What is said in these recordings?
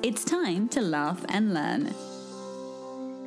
It's time to laugh and learn.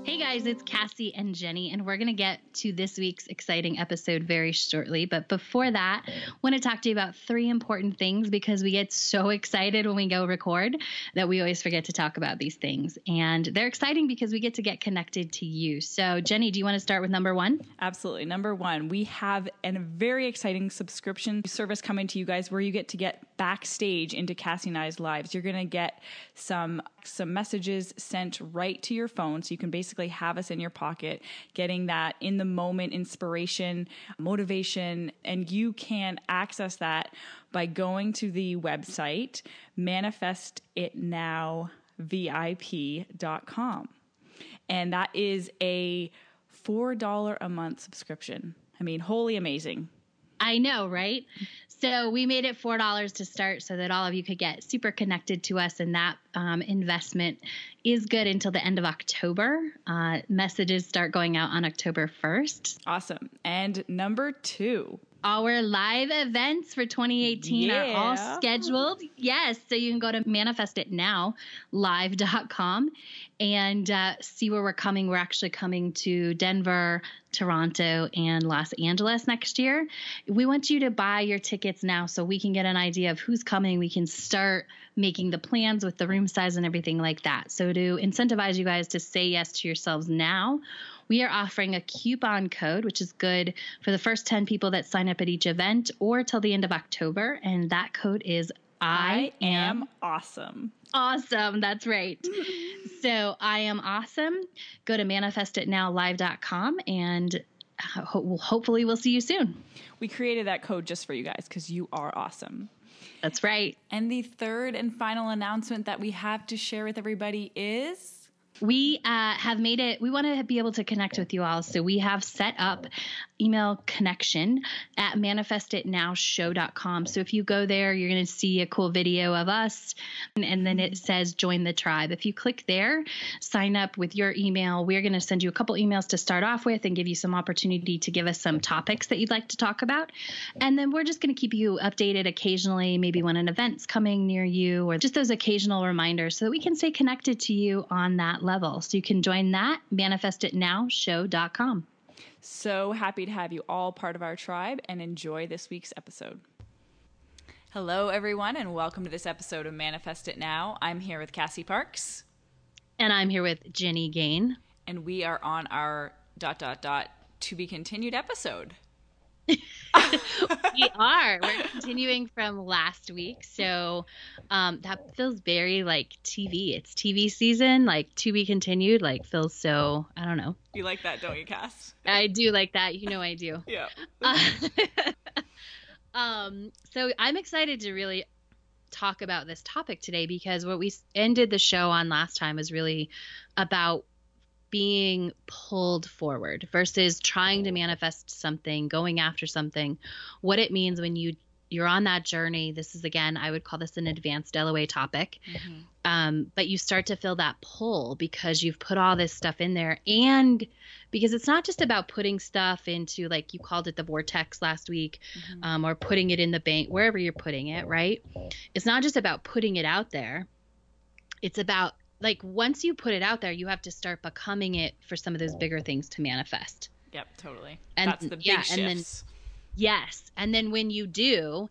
Hey guys, it's Cassie and Jenny, and we're going to get to this week's exciting episode very shortly. But before that, I want to talk to you about three important things because we get so excited when we go record that we always forget to talk about these things. And they're exciting because we get to get connected to you. So, Jenny, do you want to start with number one? Absolutely. Number one, we have a very exciting subscription service coming to you guys where you get to get backstage into Cassie and I's lives. You're going to get some some messages sent right to your phone so you can basically have us in your pocket, getting that in the moment inspiration, motivation, and you can access that by going to the website manifestitnowvip.com. And that is a $4 a month subscription. I mean, wholly amazing. I know, right? So we made it four dollars to start, so that all of you could get super connected to us, and that um, investment is good until the end of October. Uh, messages start going out on October first. Awesome. And number two, our live events for 2018 Yeah. are all scheduled. Yes, so you can go to manifestitnowlive.com and uh, see where we're coming. We're actually coming to Denver, Toronto, and Los Angeles next year. We want you to buy your tickets now so we can get an idea of who's coming. We can start making the plans with the room size and everything like that. So, to incentivize you guys to say yes to yourselves now, we are offering a coupon code, which is good for the first 10 people that sign up at each event or till the end of October. And that code is I, am awesome. awesome. That's right. so I am awesome. Go to manifestitnowlive.com and uh, ho- hopefully we'll see you soon. We created that code just for you guys because you are awesome. That's right. And the third and final announcement that we have to share with everybody is We uh, have made it, we want to be able to connect with you all. So we have set up email connection at manifestitnowshow.com. So if you go there, you're going to see a cool video of us and, and then it says join the tribe. If you click there, sign up with your email. We're going to send you a couple emails to start off with and give you some opportunity to give us some topics that you'd like to talk about. And then we're just going to keep you updated occasionally, maybe when an event's coming near you or just those occasional reminders so that we can stay connected to you on that level. So you can join that manifestitnowshow.com. so happy to have you all part of our tribe and enjoy this week's episode. Hello, everyone, and welcome to this episode of Manifest It Now. I'm here with Cassie Parks, And I'm here with Jenny Gain. and we are on our dot dot dot to be continued episode. we are. We're continuing from last week. So um, that feels very like TV. It's TV season, like to be continued, like feels so, I don't know. You like that, don't you, Cass? I do like that. You know I do. Yeah. um, so I'm excited to really talk about this topic today because what we ended the show on last time was really about being pulled forward versus trying to manifest something, going after something, what it means when you you're on that journey. This is again, I would call this an advanced LOA topic. Um, but you start to feel that pull because you've put all this stuff in there. And because it's not just about putting stuff into like you called it the vortex last week um, or putting it in the bank wherever you're putting it right? It's not just about putting it out there. It's about like once you put it out there you have to start becoming it for some of those bigger things to manifest Yep, totally. And- That's the big yeah, shifts. and then- yes and then when you do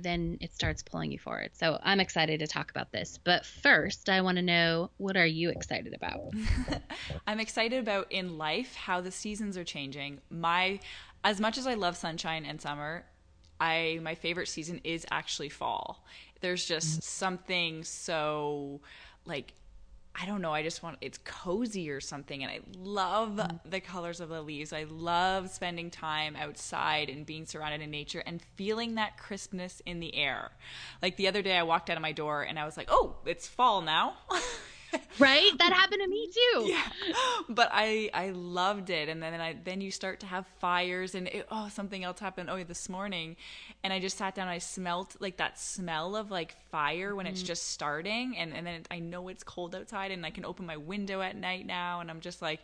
then it starts pulling you forward so i'm excited to talk about this but first i want to know what are you excited about I'm excited about in life how the seasons are changing. My as much as I love sunshine and summer, I my favorite season is actually fall. There's just mm. something so like I don't know, I just want it's cozy or something and I love mm. the colors of the leaves. I love spending time outside and being surrounded in nature and feeling that crispness in the air. Like the other day I walked out of my door and I was like, "Oh, it's fall now." right? That happened to me too. Yeah. But I I loved it and then I then you start to have fires and it, oh something else happened oh this morning and I just sat down and I smelled like that smell of like fire when it's mm-hmm. just starting and and then I know it's cold outside and I can open my window at night now and I'm just like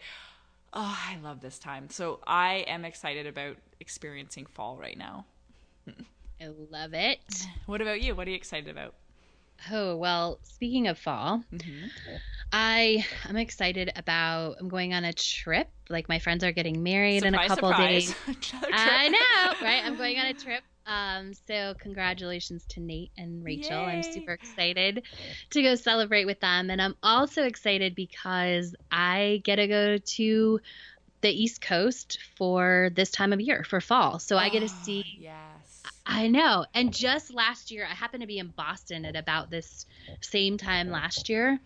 oh I love this time. So I am excited about experiencing fall right now. I love it. What about you? What are you excited about? Oh, well, speaking of fall, I I'm excited about I'm going on a trip. Like my friends are getting married in a Surprise, couple surprise. days. I know, right? I'm going on a trip. Um, so congratulations to Nate and Rachel. Yay. I'm super excited to go celebrate with them. And I'm also excited because I get to go to the East Coast for this time of year for fall. So I get to Oh, see Yes. I know. And just last year, I happened to be in Boston at about this same time last year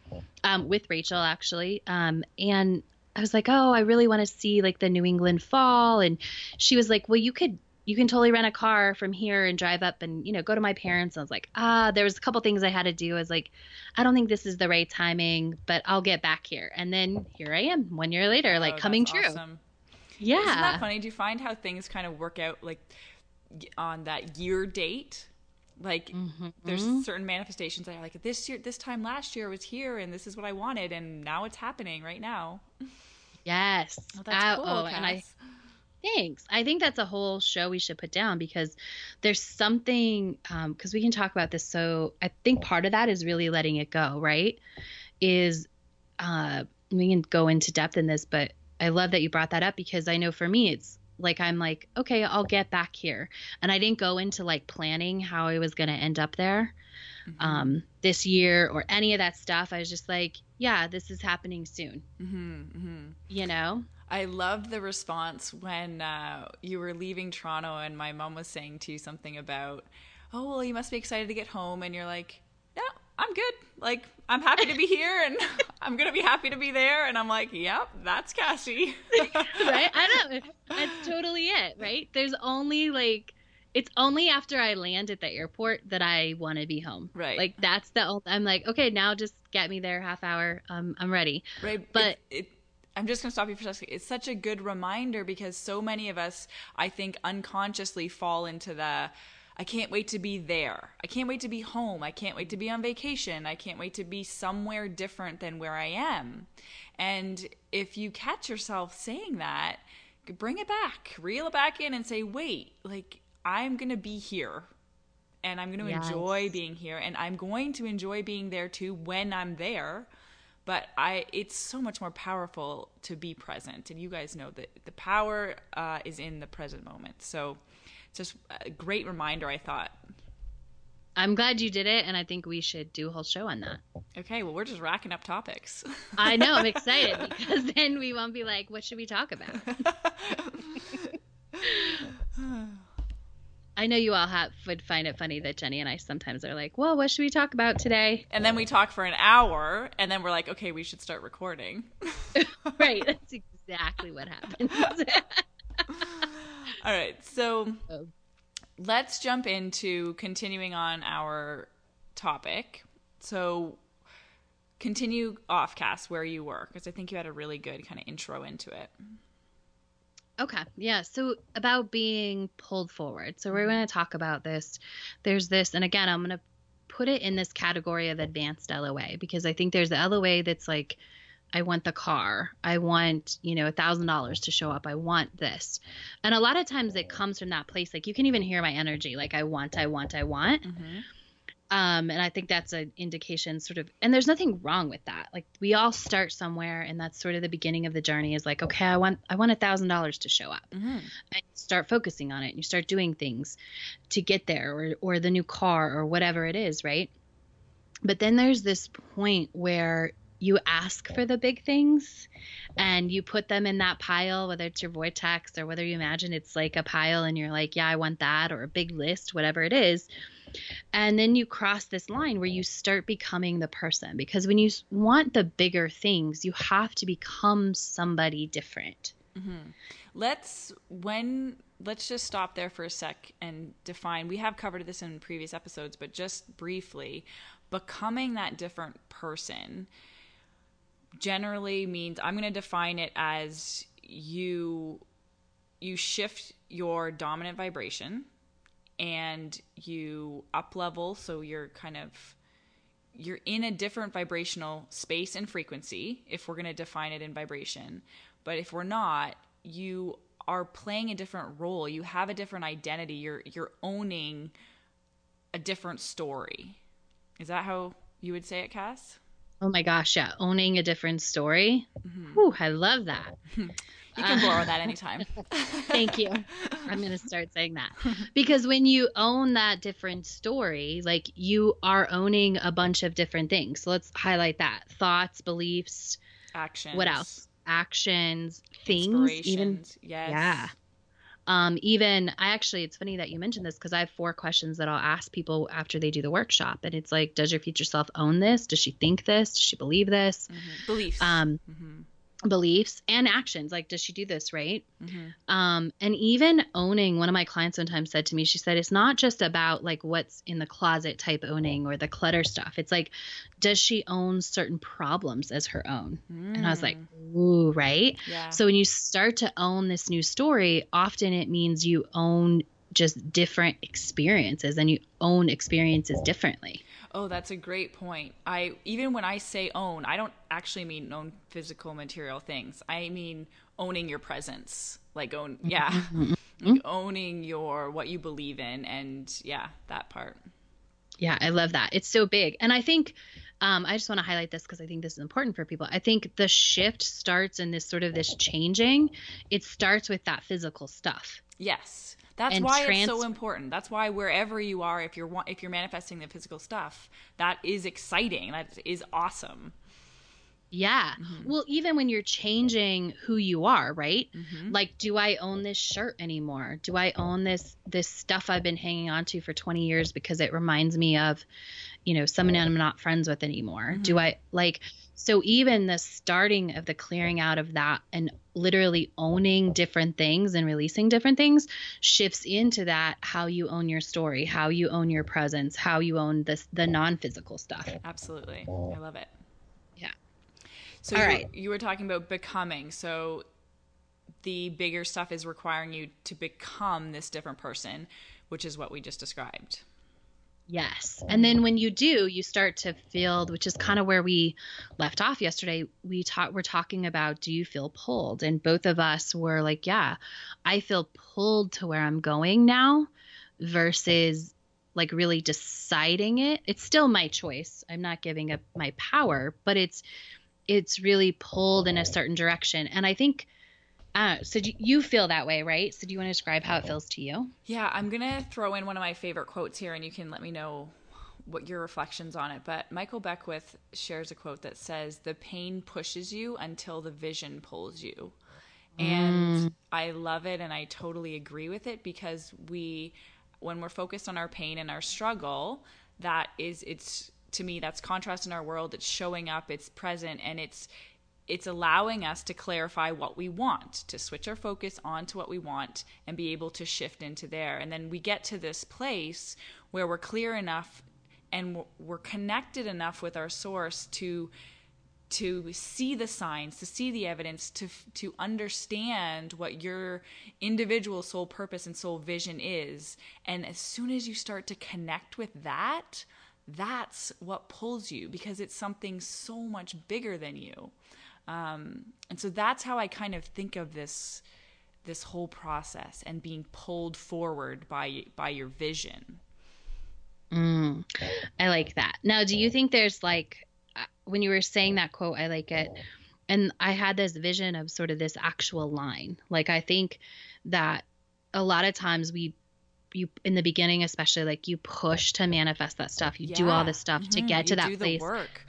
um, with Rachel, actually. Um, and I was like, oh, I really want to see like the New England fall. And she was like, well, you could. You can totally rent a car from here and drive up and you know go to my parents. And I was like, ah, there was a couple things I had to do. I was like, I don't think this is the right timing, but I'll get back here. And then here I am, one year later, like Oh, coming true. awesome. Yeah, Isn't that funny? Do you find how things kind of work out like on that year date? Like Mm-hmm. there's certain manifestations that are like this year, this time last year was here, and this is what I wanted, and now it's happening right now. yes. Oh, that's Ah, cool. oh, and I Thanks. I think that's a whole show we should put down because there's something because we can talk about this. So I think part of that is really letting it go, right? Is uh, we can go into depth in this, but I love that you brought that up because I know for me it's like I'm like okay, I'll get back here, and I didn't go into like planning how I was going to end up there um, this year or any of that stuff. I was just like, yeah, this is happening soon. Mm-hmm, You know? I loved the response when uh, you were leaving Toronto, and my mom was saying to you something about, "Oh, well, you must be excited to get home," and you're like, "No, I'm good. Like, I'm happy to be here, and I'm gonna be happy to be there." And I'm like, "Yep, that's Cassie." right? I don't know. That's totally it, right? There's only like it's only after I land at the airport that I want to be home. Right. Like that's the I'm like, okay, now just get me there half hour. Um I'm ready. right But- it, it i'm just going to stop you for a second it's such a good reminder because so many of us i think unconsciously fall into the i can't wait to be there i can't wait to be home i can't wait to be on vacation i can't wait to be somewhere different than where i am and if you catch yourself saying that bring it back reel it back in and say wait like i'm going to be here and I'm going to Yes. enjoy being here and I'm going to enjoy being there too when I'm there. But I it's so much more powerful to be present and you guys know that the power uh, is in the present moment. So just a great reminder I thought. I'm glad you did it and I think we should do a whole show on that. Okay, well we're just racking up topics. I know, I'm excited because then we won't be like, what should we talk about? I know you all have, would find it funny that Jenny and I sometimes are like, well, what should we talk about today? and then we talk for an hour and then we're like, okay, we should start recording. right. That's exactly what happens. All right. So Oh. let's jump into continuing on our topic. So continue off Cass where you were because I think you had a really good kind of intro into it. Okay. Yeah. So about being pulled forward. So we're mm-hmm. going to talk about this. There's this, and again, I'm going to put it in this category of advanced LOA because I think there's the LOA that's like, I want the car. I want, you know, a thousand dollars to show up. I want this. And a lot of times it comes from that place. Like you can even hear my energy. Like I want, I want, I want. Um, and I think that's an indication, sort of, and there's nothing wrong with that. Like we all start somewhere, and that's sort of the beginning of the journey. Is like, okay, I want, I want a thousand dollars to show up, and start focusing on it. And you start doing things to get there, or or the new car, or whatever it is, right? But then there's this point where you ask for the big things and you put them in that pile, whether it's your vortex or whether you imagine it's like a pile and you're like, yeah, I want that, or a big list, whatever it is. And then you cross this line where you start becoming the person because when you want the bigger things, you have to become somebody different. Mm-hmm. Let's when let's just stop there for a sec and define. We have covered this in previous episodes, but just briefly, becoming that different person. Generally means I'm going to define it as you you shift your dominant vibration and you up level so you're kind of you're in a different vibrational space and frequency if we're going to define it in vibration. But if we're not you are playing a different role. You have a different identity. You're you're owning a different story. Is that how you would say it cass oh my gosh yeah owning a different story mm-hmm. Ooh, i love that You can borrow that anytime. Thank you. I'm going to start saying that. Because when you own that different story, like you are owning a bunch of different things. So let's highlight that thoughts, beliefs, actions. What else? Actions, things, even. Yes. Yeah. Um, even I actually, it's funny that you mentioned this because I have four questions that I'll ask people after they do the workshop, and it's like, does your future self own this? Does she think this? Does she believe this? Mm-hmm. Beliefs. Um, mm-hmm beliefs and actions like does she do this right mm-hmm. um, and even owning one of my clients one time said to me she said it's not just about like what's in the closet type owning or the clutter stuff it's like does she own certain problems as her own mm. and i was like mm. ooh right yeah. so when you start to own this new story often it means you own just different experiences and you own experiences differently Oh, that's a great point. I even when I say own, I don't actually mean own physical material things. I mean owning your presence. Like own mm-hmm. yeah. Mm-hmm. like owning your what you believe in and yeah, that part. Yeah, I love that. It's so big. And I think um, I just want to highlight this because I think this is important for people. I think the shift starts in this sort of this changing. It starts with that physical stuff. Yes. That's why trans- it's so important. That's why wherever you are, if you're if you're manifesting the physical stuff, that is exciting. That is awesome. Yeah. Mm-hmm. Well, even when you're changing who you are, right? Mm-hmm. Like, do I own this shirt anymore? Do I own this this stuff I've been hanging on to for 20 years because it reminds me of, you know, someone I'm not friends with anymore? Mm-hmm. Do I like so even the starting of the clearing out of that and literally owning different things and releasing different things shifts into that how you own your story, how you own your presence, how you own this the non-physical stuff. Absolutely. I love it. Yeah. So All you, right. you were talking about becoming. So the bigger stuff is requiring you to become this different person, which is what we just described. Yes. And then when you do, you start to feel, which is kind of where we left off yesterday. We talk, we're talking about, do you feel pulled? And both of us were like, yeah, I feel pulled to where I'm going now versus like really deciding it. It's still my choice. I'm not giving up my power, but it's, it's really pulled in a certain direction. And I think uh, so do you feel that way, right? So do you want to describe how it feels to you? Yeah, I'm gonna throw in one of my favorite quotes here, and you can let me know what your reflections on it. But Michael Beckwith shares a quote that says, "The pain pushes you until the vision pulls you," and mm. I love it, and I totally agree with it because we, when we're focused on our pain and our struggle, that is it's to me that's contrast in our world. It's showing up, it's present, and it's it's allowing us to clarify what we want, to switch our focus onto what we want and be able to shift into there. And then we get to this place where we're clear enough and we're connected enough with our source to to see the signs, to see the evidence, to to understand what your individual soul purpose and soul vision is. And as soon as you start to connect with that, that's what pulls you because it's something so much bigger than you. Um, and so that's how I kind of think of this this whole process and being pulled forward by by your vision. Mm, I like that. Now, do you think there's like uh, when you were saying that quote, I like it, and I had this vision of sort of this actual line. Like I think that a lot of times we you in the beginning especially like you push to manifest that stuff you yeah. do all this stuff mm-hmm. to get to that place work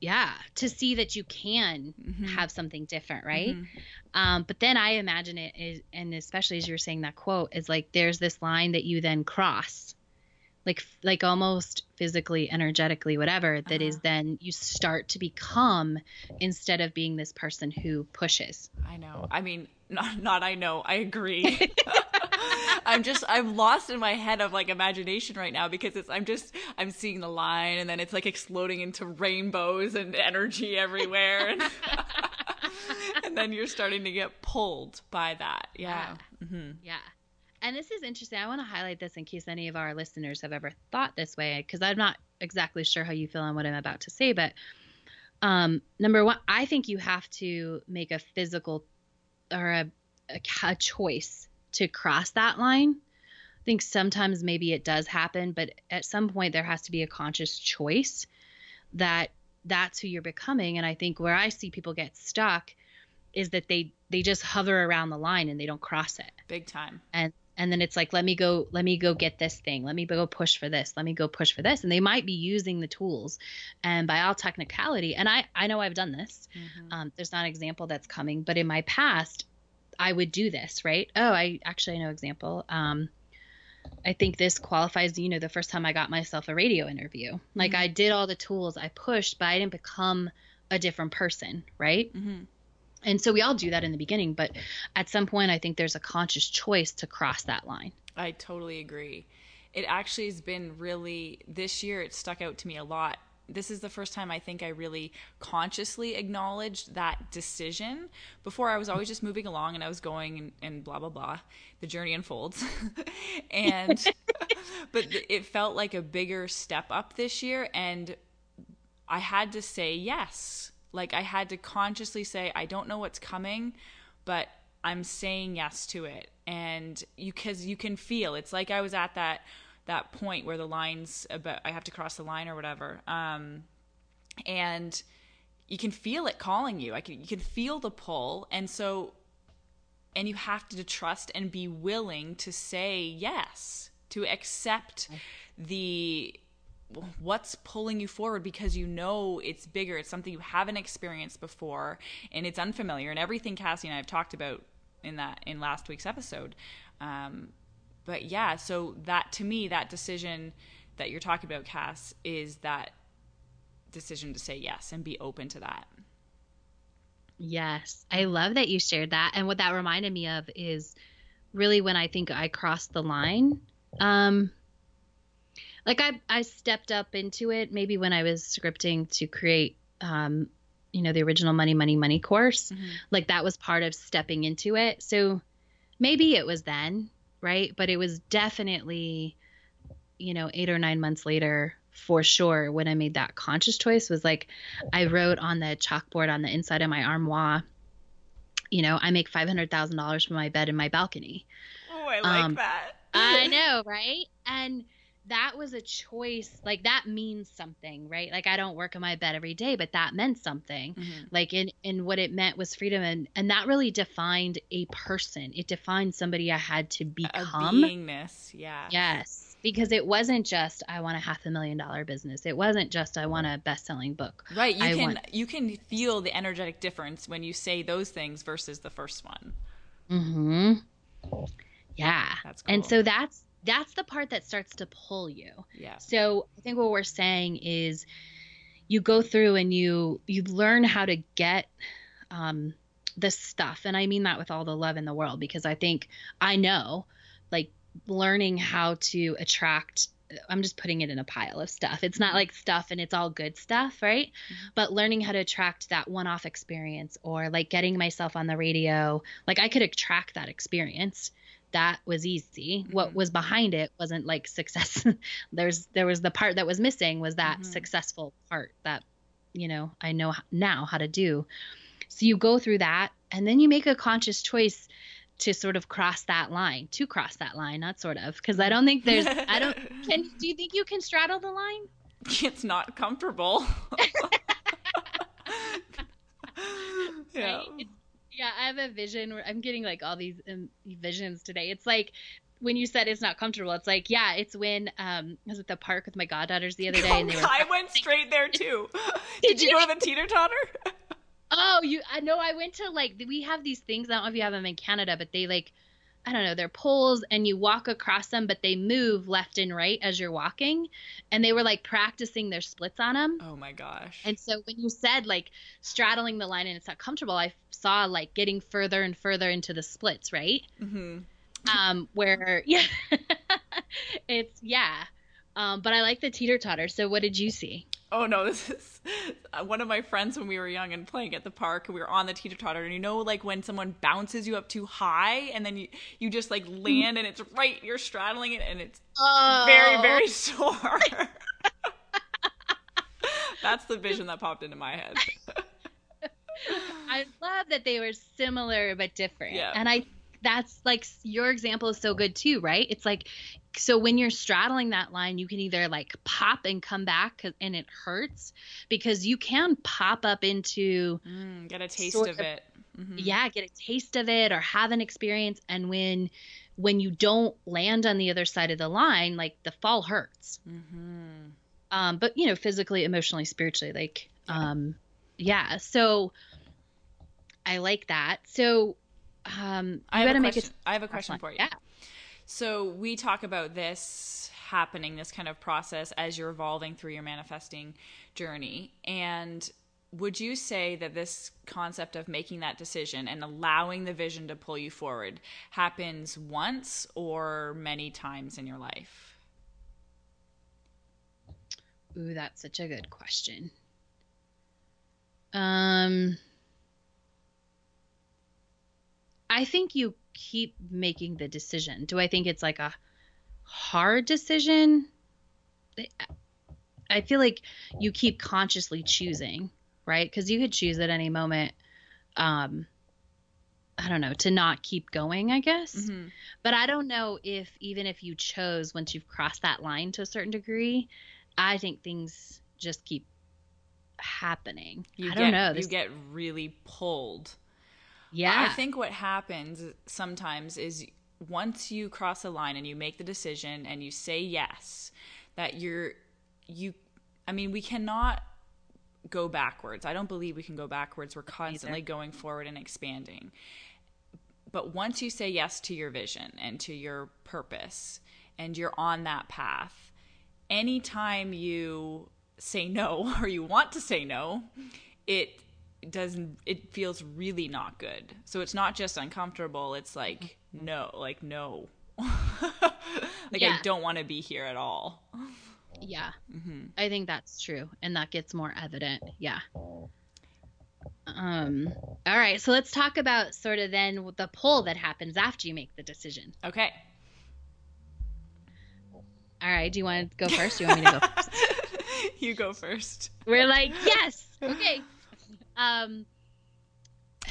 yeah to see that you can mm-hmm. have something different right mm-hmm. um, but then i imagine it is and especially as you're saying that quote is like there's this line that you then cross like like almost physically energetically whatever that uh-huh. is then you start to become instead of being this person who pushes i know i mean not, not i know i agree I'm just I'm lost in my head of like imagination right now because it's I'm just I'm seeing the line and then it's like exploding into rainbows and energy everywhere and, and then you're starting to get pulled by that. Yeah. Yeah. Mm-hmm. yeah. And this is interesting. I want to highlight this in case any of our listeners have ever thought this way because I'm not exactly sure how you feel on what I'm about to say, but um, number one, I think you have to make a physical or a, a, a choice to cross that line. I think sometimes maybe it does happen, but at some point there has to be a conscious choice that that's who you're becoming. And I think where I see people get stuck is that they they just hover around the line and they don't cross it. Big time. And and then it's like let me go let me go get this thing let me go push for this let me go push for this and they might be using the tools and by all technicality and i i know i've done this mm-hmm. um, there's not an example that's coming but in my past i would do this right oh i actually know example um, I think this qualifies, you know, the first time I got myself a radio interview. Like mm-hmm. I did all the tools, I pushed, but I didn't become a different person, right? Mm-hmm. And so we all do that in the beginning, but at some point, I think there's a conscious choice to cross that line. I totally agree. It actually has been really, this year, it stuck out to me a lot. This is the first time I think I really consciously acknowledged that decision. Before, I was always just moving along and I was going and, and blah, blah, blah. The journey unfolds. and, but it felt like a bigger step up this year. And I had to say yes like I had to consciously say, I don't know what's coming, but I'm saying yes to it. And you cuz you can feel. It's like I was at that that point where the lines about I have to cross the line or whatever. Um and you can feel it calling you. I can you can feel the pull. And so and you have to trust and be willing to say yes, to accept the what's pulling you forward because you know it's bigger it's something you haven't experienced before and it's unfamiliar and everything cassie and i have talked about in that in last week's episode um, but yeah so that to me that decision that you're talking about cass is that decision to say yes and be open to that. Yes. I love that you shared that. And what that reminded me of is really when i think i crossed the line um like I I stepped up into it maybe when I was scripting to create um you know the original money money money course. Mm-hmm. like that was part of stepping into it. So maybe it was then right? But it was definitely you know 8 or 9 months later for sure when I made that conscious choice was like I wrote on the chalkboard on the inside of my armoire you know I make $500,000 from my bed in my balcony. Oh I like um, that. I know right? And that was a choice like that means something right? Like i don't work in my bed every day but that meant something. Mm-hmm. like in in what it meant was freedom and and that really defined a person. It defined somebody i had to become a beingness yeah. Yes because it wasn't just i want a half a million dollar business. It wasn't just i want a best-selling book. Right you I can want... you can feel the energetic difference when you say those things versus the first one. Mm-hmm. Yeah. That's cool. and so that's that's the part that starts to pull you. Yeah. So I think what we're saying is you go through and you you learn how to get um the stuff and I mean that with all the love in the world because I think I know like learning how to attract I'm just putting it in a pile of stuff. It's not like stuff and it's all good stuff, right? Mm-hmm. But learning how to attract that one off experience or like getting myself on the radio, like I could attract that experience that was easy. Mm-hmm. What was behind it wasn't like success. There's there was the part that was missing was that mm-hmm. successful part that you know I know now how to do. So you go through that and then you make a conscious choice to sort of cross that line, to cross that line, not sort of, because I don't think there's I don't can do you think you can straddle the line? It's not comfortable. yeah. I have a vision where I'm getting like all these um, visions today. It's like when you said it's not comfortable, it's like, yeah, it's when um I was at the park with my goddaughters the other day oh, and they were I went straight there too. Did, Did you, you, go to the teeter totter? oh, you I know I went to like we have these things, I don't know if you have them in Canada, but they like I don't know, they're poles and you walk across them, but they move left and right as you're walking. And they were like practicing their splits on them. Oh my gosh. And so when you said like straddling the line and it's not comfortable, I saw like getting further and further into the splits, right? Mm-hmm. um, where yeah, it's yeah. Um, but I like the teeter totter. So what did you see? Oh no, this is one of my friends when we were young and playing at the park. We were on the teeter totter, and you know, like when someone bounces you up too high, and then you you just like hmm. land, and it's right, you're straddling it, and it's oh. very very sore. That's the vision that popped into my head. I love that they were similar but different. Yeah. And I that's like your example is so good too, right? It's like so when you're straddling that line, you can either like pop and come back and it hurts because you can pop up into mm, get a taste of, of it. Mm-hmm. Yeah, get a taste of it or have an experience and when when you don't land on the other side of the line, like the fall hurts. Mm-hmm. Um, but you know, physically, emotionally, spiritually, like yeah. um yeah. So I like that. So um, I have, a question. I have a question for you. Yeah. So we talk about this happening, this kind of process as you're evolving through your manifesting journey. And would you say that this concept of making that decision and allowing the vision to pull you forward happens once or many times in your life? Ooh, that's such a good question. Um I think you keep making the decision. Do I think it's like a hard decision? I feel like you keep consciously choosing, right? Because you could choose at any moment, um, I don't know, to not keep going, I guess. Mm-hmm. But I don't know if even if you chose once you've crossed that line to a certain degree, I think things just keep happening. You I don't know. You get really pulled yeah. I think what happens sometimes is once you cross a line and you make the decision and you say yes, that you're, you, I mean, we cannot go backwards. I don't believe we can go backwards. We're constantly Either. going forward and expanding. But once you say yes to your vision and to your purpose and you're on that path, anytime you say no or you want to say no, it doesn't it feels really not good. So it's not just uncomfortable it's like no like no. Like yeah. i don't want to be here at all. Yeah. Mm-hmm. i think that's true and that gets more evident yeah. Um all right so let's talk about sort of then the pull that happens after you make the decision. Okay. All right do you want to go first? Do you want me to go first? You go first. We're like yes okay um,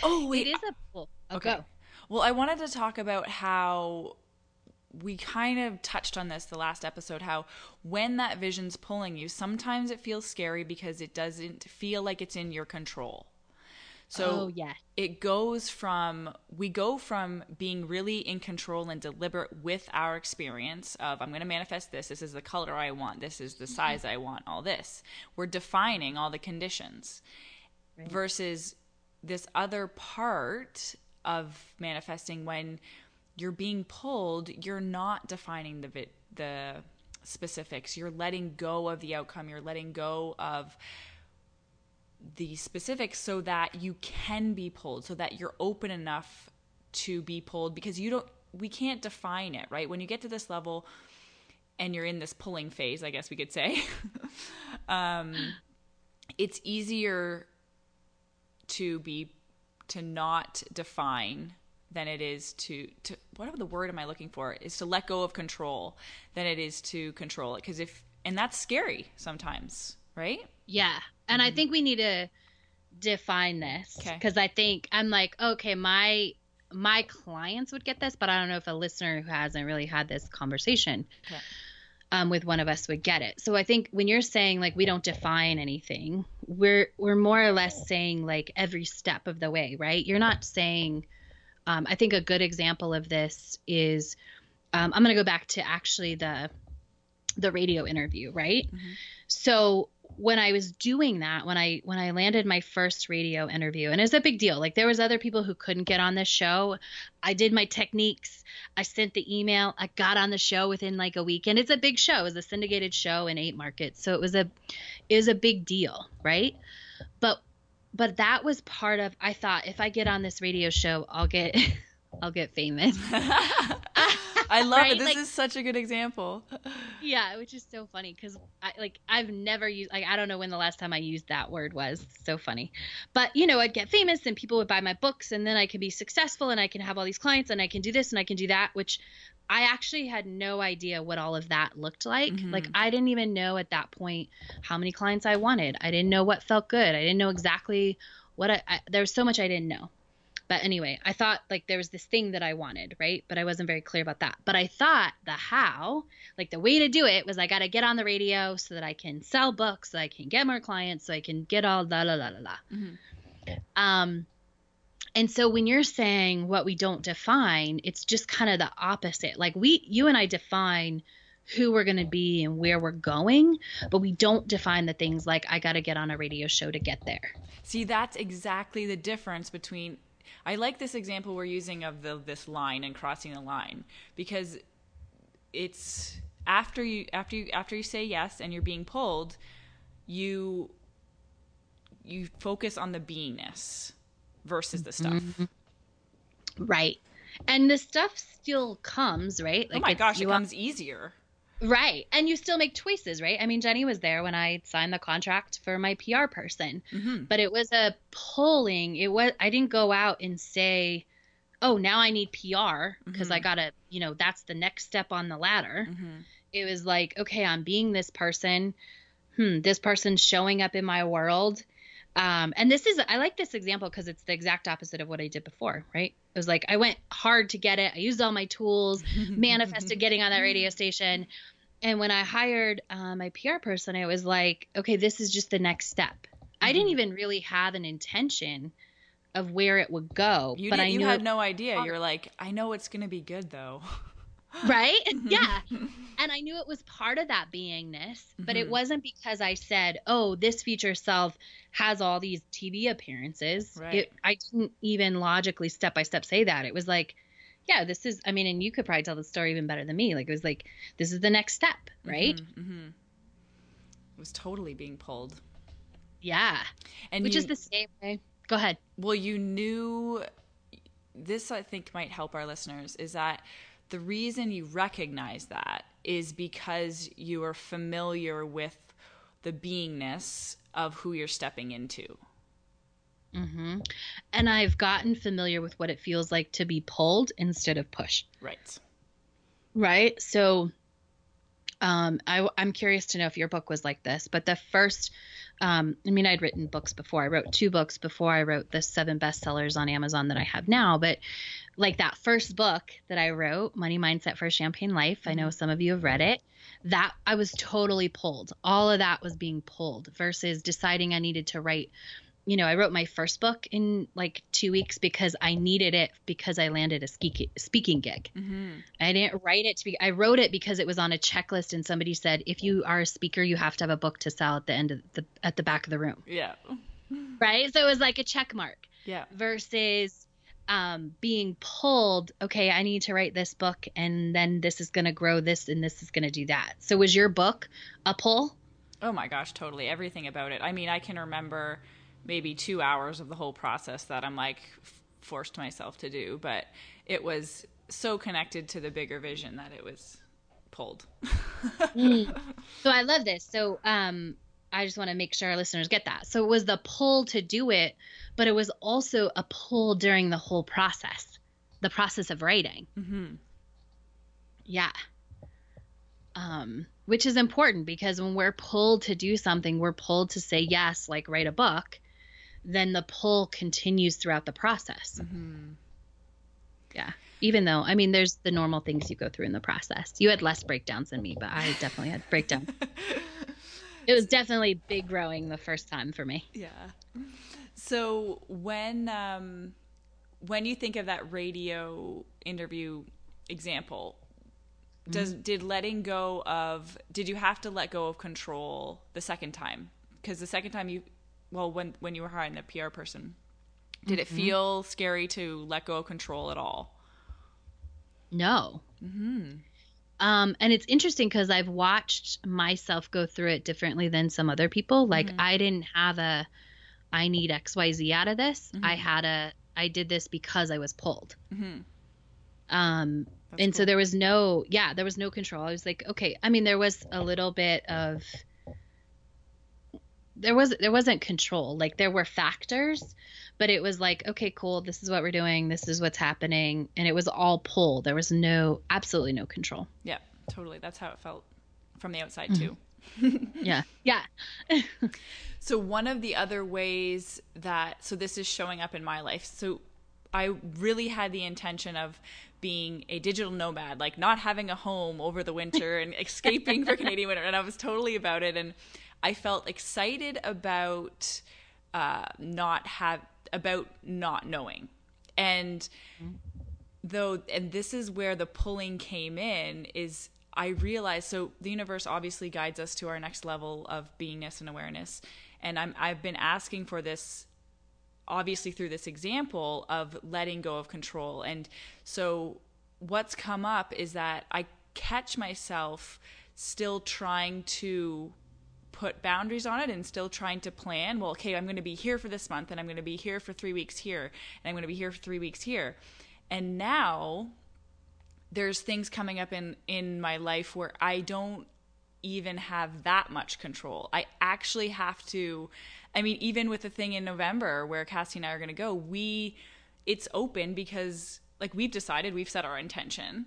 oh wait, it is a pull. Oh, okay. Well, I wanted to talk about how we kind of touched on this the last episode how when that vision's pulling you, sometimes it feels scary because it doesn't feel like it's in your control. So oh, yeah. it goes from we go from being really in control and deliberate with our experience of I'm going to manifest this, this is the color I want, this is the mm-hmm. size I want, all this. We're defining all the conditions right. versus this other part of manifesting when you're being pulled you're not defining the the specifics. You're letting go of the outcome. You're letting go of the specifics so that you can be pulled so that you're open enough to be pulled because you don't we can't define it right? When you get to this level and you're in this pulling phase i guess we could say um, it's easier to be to not define than it is to to whatever the word am I looking for is to let go of control than it is to control it. Because if and that's scary sometimes right? Yeah. And mm-hmm. I think we need to define this. Because okay. I think I'm like okay my my clients would get this but I don't know if a listener who hasn't really had this conversation okay um, with one of us would get it. So I think when you're saying like we don't define anything, we're we're more or less saying like every step of the way, right? You're not saying. Um, I think a good example of this is um, I'm going to go back to actually the the radio interview, right? Mm-hmm. So when I was doing that, when I when I landed my first radio interview, and it's a big deal. Like there was other people who couldn't get on this show. I did my techniques. I sent the email. I got on the show within like a week, and it's a big show. It was a syndicated show in eight markets, so it was a it was a big deal, right? But but that was part of. I thought if I get on this radio show, I'll get I'll get famous. I love Right? it. This Like- is such a good example. Yeah, which is so funny because I like I've never used like I don't know when the last time I used that word was. So funny, but you know I'd get famous and people would buy my books and then I could be successful and I can have all these clients and I can do this and I can do that, which I actually had no idea what all of that looked like. Mhm. Like I didn't even know at that point how many clients I wanted. I didn't know what felt good. I didn't know exactly what I, I there was so much I didn't know. But anyway, I thought like there was this thing that I wanted, right? But I wasn't very clear about that. But I thought the how, like the way to do it was I got to get on the radio so that I can sell books, so I can get more clients, so I can get all la la la la la. Mhm. Um, and so when you're saying what we don't define, it's just kind of the opposite. Like we, you and I define who we're going to be and where we're going, but we don't define the things like I got to get on a radio show to get there. See, that's exactly the difference between. I like this example we're using of the this line and crossing the line because it's after you after you after you say yes and you're being pulled, you you focus on the beingness versus the stuff. Mm-hmm. Right. And the stuff still comes, right? oh my gosh, it comes easier. Right. And you still make choices, right? I mean, Jenny was there when I signed the contract for my PR person, hmm but it was a pulling. It was, I didn't go out and say, oh, now I need PR because I Mhm. got to, you know, that's the next step on the ladder. hmm It was like, okay, I'm being this person. Hmm, this person's showing up in my world. Um, and this is, I like this example because it's the exact opposite of what I did before, right? It was like, I went hard to get it. I used all my tools manifested getting on that radio station. And when I hired uh, my PR person, it was like, okay, this is just the next step. I didn't Mhm. even really have an intention of where it would go, You, but I you had no idea. You're like, I know it's gonna be good though. right? yeah. And I knew it was part of that beingness, but it Mhm. wasn't because I said, oh, this future self has all these TV appearances. Right. It, I didn't even logically step by step say that. It was like, yeah, this is, I mean, and you could probably tell the story even better than me. Like, it was like, this is the next step, right? mm-hmm It was totally being pulled. Yeah. And Which you, is the same way. Go ahead. well, you knew this. I think might help our listeners is that the reason you recognize that is because you are familiar with the beingness of who you're stepping into. hmm And I've gotten familiar with what it feels like to be pulled instead of pushed. Right. Right. So um, I, I'm curious to know if your book was like this, but the first, um, I mean, I'd written books before. I wrote two books before I wrote the seven bestsellers on Amazon that I have now. But like that first book that I wrote, Money Mindset for a Champagne Life, I know some of you have read it. That I was totally pulled. All of that was being pulled versus deciding I needed to write you know, I wrote my first book in like two weeks because I needed it because I landed a ski- speaking gig. hmm I didn't write it to be, I wrote it because it was on a checklist and somebody said, if you are a speaker, you have to have a book to sell at the end of the, at the back of the room. Yeah. Right. So it was like a check mark Yeah. versus um, being pulled. Okay. I need to write this book and then this is going to grow this and this is going to do that. So was your book a pull? Oh my gosh, totally. Everything about it. I mean, I can remember maybe two hours of the whole process that I'm like f- forced myself to do, but it was so connected to the bigger vision that it was pulled. So I love this. So um I just want to make sure our listeners get that. So it was the pull to do it, but it was also a pull during the whole process, the process of writing. hmm Yeah. Um, which is important because when we're pulled to do something, we're pulled to say yes, like write a book, then the pull continues throughout the process. hmm Yeah. Even though, I mean, there's the normal things you go through in the process. You had less breakdowns than me, but I definitely had breakdowns. it was definitely big growing the first time for me. Yeah. So when um, when you think of that radio interview example, does did letting go of did you have to let go of control the second time? Because the second time you, well, when when you were hiring the PR person, did it feel scary to let go of control at all? No. Mm-hmm. Um, and it's interesting because I've watched myself go through it differently than some other people. Like Mhm. I didn't have a, I need X Y Z out of this. I Mhm. had a, I did this because I was pulled. Mm-hmm. Um, That's and so there was no, yeah, there was no control. I was like, okay. I mean, there was a little bit of, there was there wasn't control. Like there were factors, but it was like, okay, cool. This is what we're doing. This is what's happening, and it was all pull. There was no, absolutely no control. Yeah, totally. That's how it felt from the outside Mm-hmm. too. Yeah, yeah. So one of the other ways that so this is showing up in my life. So I really had the intention of being a digital nomad, like not having a home over the winter and escaping for Canadian winter. And I was totally about it. And I felt excited about uh, not have about not knowing. And though and this is where the pulling came in is i realized so the universe obviously guides us to our next level of beingness and awareness and i'm i've been asking for this obviously through this example of letting go of control and so what's come up is that i catch myself still trying to put boundaries on it and still trying to plan well okay i'm going to be here for this month and i'm going to be here for three weeks here and i'm going to be here for three weeks here. And now there's things coming up in in my life where i don't even have that much control. I actually have to i mean even with the thing in november where cassie and i are going to go we it's open because like we've decided we've set our intention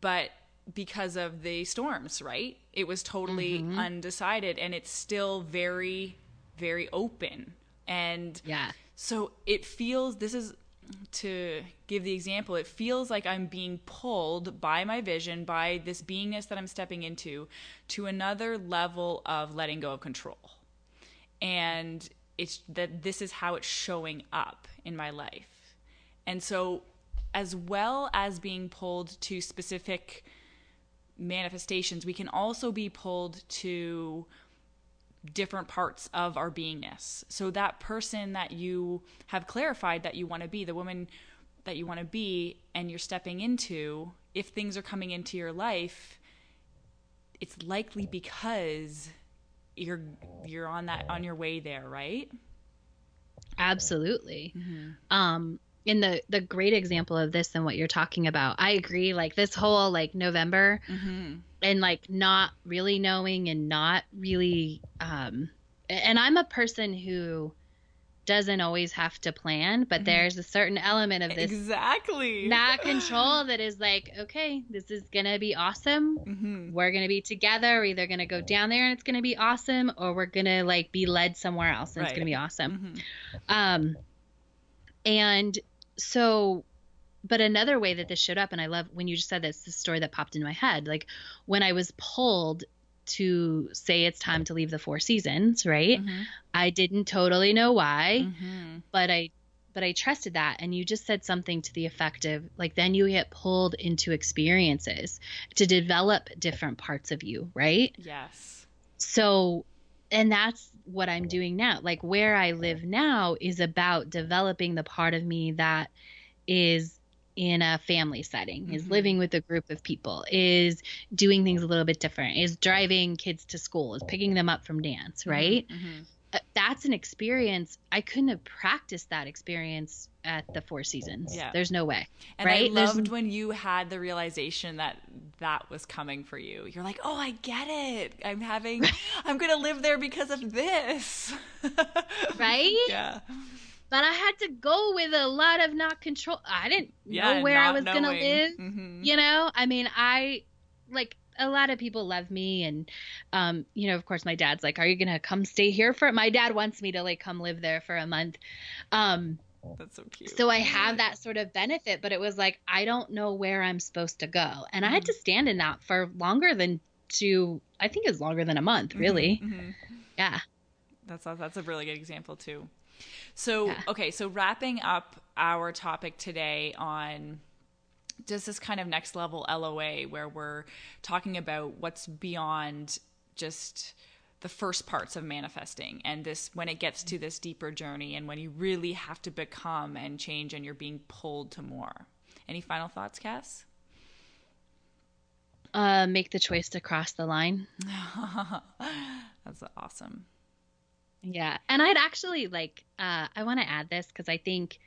but because of the storms right it was totally mm-hmm. undecided and it's still very very open and Yeah. so it feels this is to give the example, it feels like I'm being pulled by my vision, by this beingness that I'm stepping into, to another level of letting go of control. And it's that this is how it's showing up in my life. And so, as well as being pulled to specific manifestations, we can also be pulled to different parts of our beingness. So that person that you have clarified that you want to be, the woman that you want to be and you're stepping into, if things are coming into your life, it's likely because you're you're on that on your way there, right? Absolutely. Um, in the the great example of this and what you're talking about, I agree. Like this whole like November and like not really knowing and not really um and I'm a person who doesn't always have to plan, but there's a certain element of this Exactly. not control that is like, okay, this is gonna be awesome. Mhm. We're gonna be together. We're either gonna go down there and it's gonna be awesome, or we're gonna like be led somewhere else and it's gonna be awesome. Mhm. Um, and so, but another way that this showed up, and I love when you just said this, the story that popped into my head, like when I was pulled to say it's time to leave the Four Seasons, right? Mhm. I didn't totally know why, Mhm. but I but I trusted that and you just said something to the effect of like then you get pulled into experiences to develop different parts of you, right? Yes. So and that's what I'm doing now. Like where I live now is about developing the part of me that is in a family setting, is Mhm. living with a group of people, is doing things a little bit different, is driving kids to school, is picking them up from dance, right? Mhm. uh, that's an experience I couldn't have practiced that experience at the Four Seasons. Yeah. There's no way. And right? I There's- loved when you had the realization that that was coming for you. You're like, oh, I get it. I'm having, I'm going to live there because of this. Right? Yeah. But I had to go with a lot of not control. I didn't Yeah. know where I was going to live. Mhm. You know, I mean, I like a lot of people love me and um you know of course my dad's like are you gonna come stay here for my dad wants me to like come live there for a month um That's so cute. so i have that sort of benefit but it was like i don't know where i'm supposed to go and i had to stand in that for longer than two i think it's longer than a month really Mhm. yeah That's a, that's a really good example too. So Yeah. okay, so wrapping up our topic today on just this kind of next level LOA where we're talking about what's beyond just the first parts of manifesting and this when it gets to this deeper journey and when you really have to become and change and you're being pulled to more. Any final thoughts, Cass? uh make the choice to cross the line That's awesome. Yeah. And I'd actually like uh I want to add this cuz I think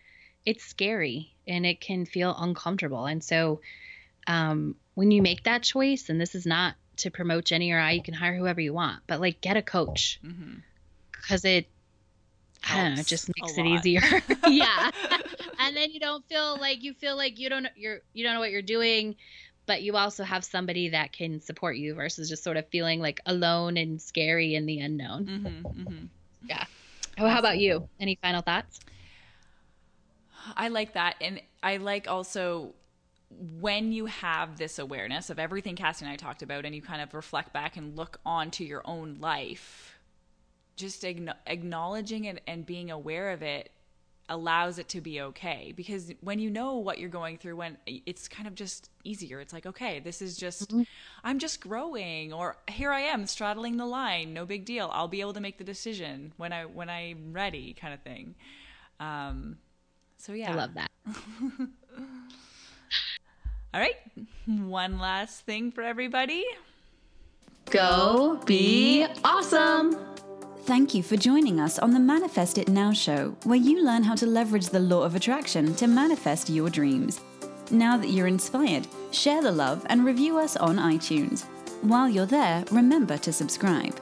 it's scary and it can feel uncomfortable. And so um, when you make that choice, and this is not to promote Jenny or I, you can hire whoever you want, but like get a coach because it, I don't know, it just makes it lot. easier. yeah. and then you don't feel like you feel like you don't you're you don't know what you're doing, but you also have somebody that can support you versus just sort of feeling like alone and scary in the unknown. hmm hmm Yeah. Oh, how about you? Any final thoughts? I like that. And I like also when you have this awareness of everything Cassie and I talked about, and you kind of reflect back and look onto your own life, just agno- acknowledging it and being aware of it allows it to be okay. Because when you know what you're going through when it's kind of just easier. It's like okay this is just i'm just growing or here i am straddling the line no big deal. I'll be able to make the decision when i when i'm ready kind of thing. Um so yeah. I love that. all right one last thing for everybody Go be awesome! Thank you for joining us on the Manifest It Now show, where you learn how to leverage the law of attraction to manifest your dreams. Now that you're inspired, share the love and review us on iTunes. While you're there, remember to subscribe.